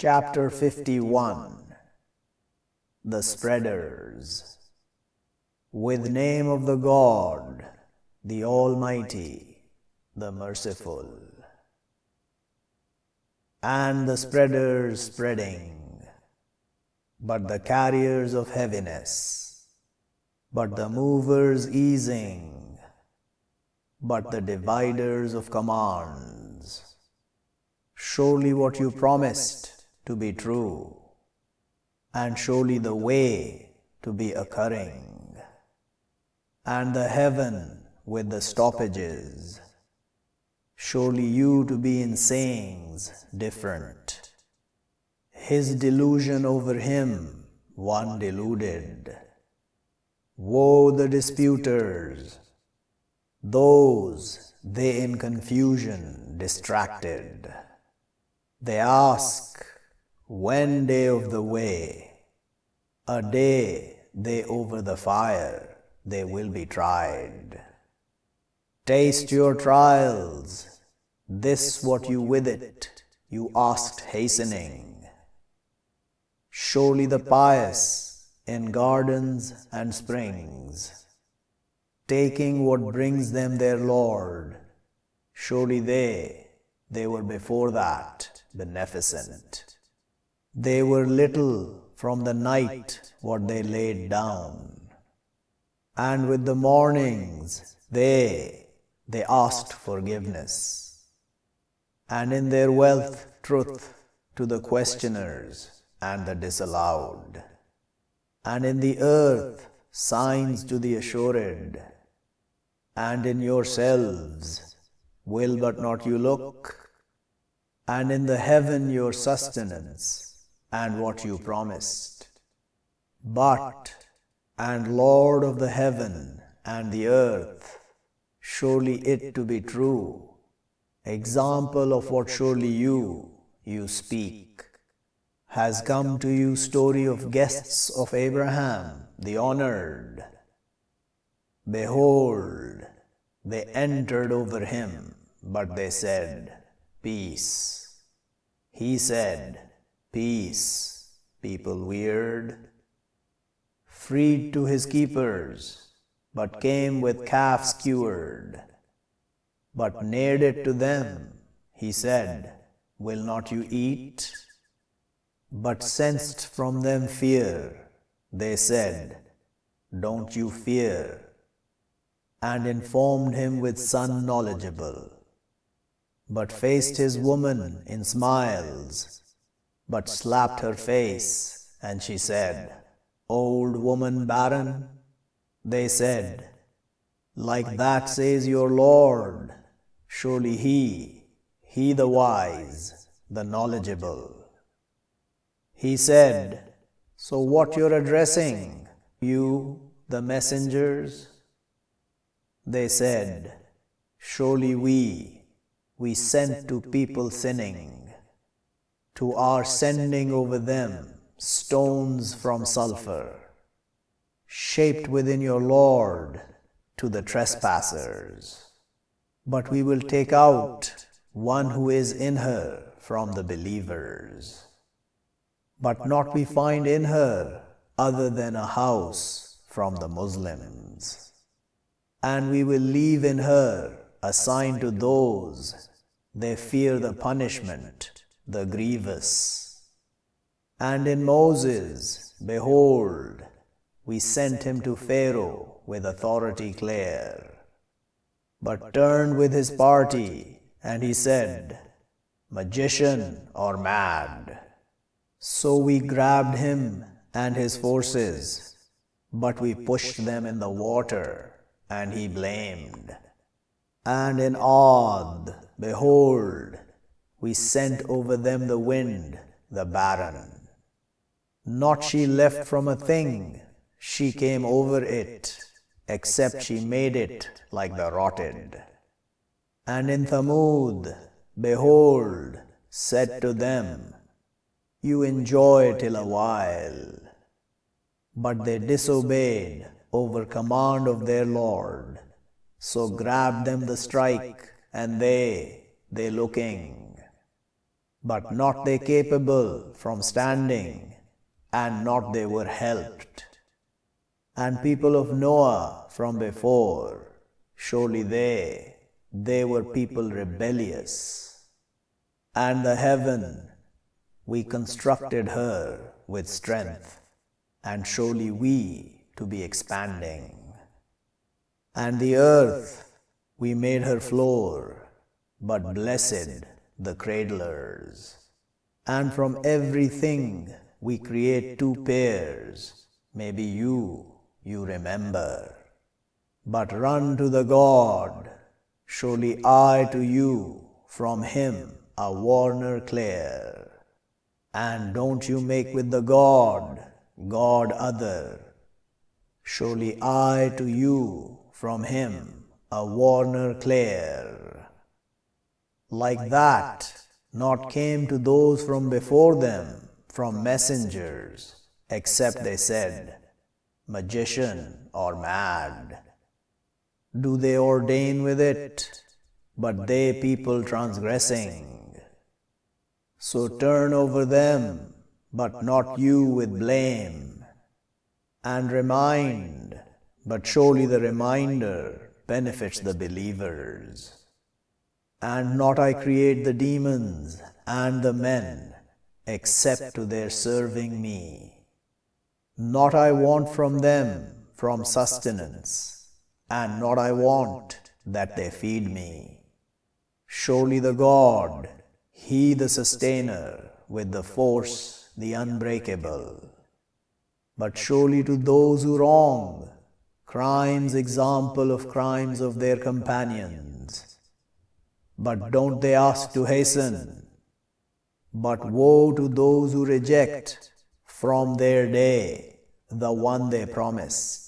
Chapter 51 The Spreaders. With name of the God, the Almighty, the Merciful. And the spreaders spreading, but the carriers of heaviness, but the movers easing, but the dividers of commands. Surely what you promised to be true, and surely the way to be occurring, and the heaven with the stoppages, surely you to be in sayings different. His delusion over him, one deluded. Woe the disputers, those they in confusion distracted. They ask, when day of the way, a day they over the fire, they will be tried. Taste your trials, this what you with it, you asked hastening. Surely the pious in gardens and springs, taking what brings them their Lord, surely they, they were before that beneficent. They were little from the night what they laid down, and with the mornings they, they asked forgiveness, and in their wealth truth to the questioners and the disallowed, and in the earth signs to the assured, and in yourselves will but not you look, and in the heaven your sustenance and what you promised. But, and Lord of the heaven and the earth, surely it to be true, example of what surely you, you speak, has come to you story of guests of Abraham the honored. Behold, they entered over him, but they said, Peace. He said, Peace, people weird. Freed to his keepers, but came with calf skewered. But neared it to them, he said, Will not you eat? But sensed from them fear, they said, Don't you fear? And informed him with son knowledgeable but faced his woman in smiles, but slapped her face, and she said, Old woman barren? They said, Like that says your Lord, surely he, he the wise, the knowledgeable. He said, So what you're addressing, you, the messengers? They said, Surely we, we sent to people sinning, to our sending over them stones from sulphur, shaped within your Lord to the trespassers. But we will take out one who is in her from the believers. But not we find in her other than a house from the Muslims. And we will leave in her a sign to those they fear the punishment, the grievous. And in Moses, behold, we sent him to Pharaoh with authority clear, but turned with his party, and he said, Magician or mad. So we grabbed him and his forces, but we pushed them in the water, and he blamed. And in Aad, Behold, we sent over them the wind, the barren. Not she left from a thing, she came over it, except she made it like the rotted. And in Thamud, behold, said to them, You enjoy till a while. But they disobeyed over command of their Lord, so grabbed them the strike and they, they looking. But not they capable from standing, and not they were helped. And people of Noah from before, surely they, they were people rebellious. And the heaven, we constructed her with strength, and surely we to be expanding. And the earth, we made her floor, but blessed the cradlers. And from everything we create two pairs, maybe you, you remember. But run to the God, surely I to you, from him a warner clear. And don't you make with the God, God other. Surely I to you, from him a warner clear. Like that, not came to those from before them from messengers, except they said, Magician or mad. Do they ordain with it? But they people transgressing. So turn over them, but not you with blame. And remind, but surely the reminder benefits the believers. And not I create the demons and the men, except to their serving me. Not I want from them from sustenance, and not I want that they feed me. Surely the God, He the sustainer, with the force the unbreakable. But surely to those who wrong, crimes example of crimes of their companions. But don't they ask to hasten? But woe to those who reject from their day the one they promised.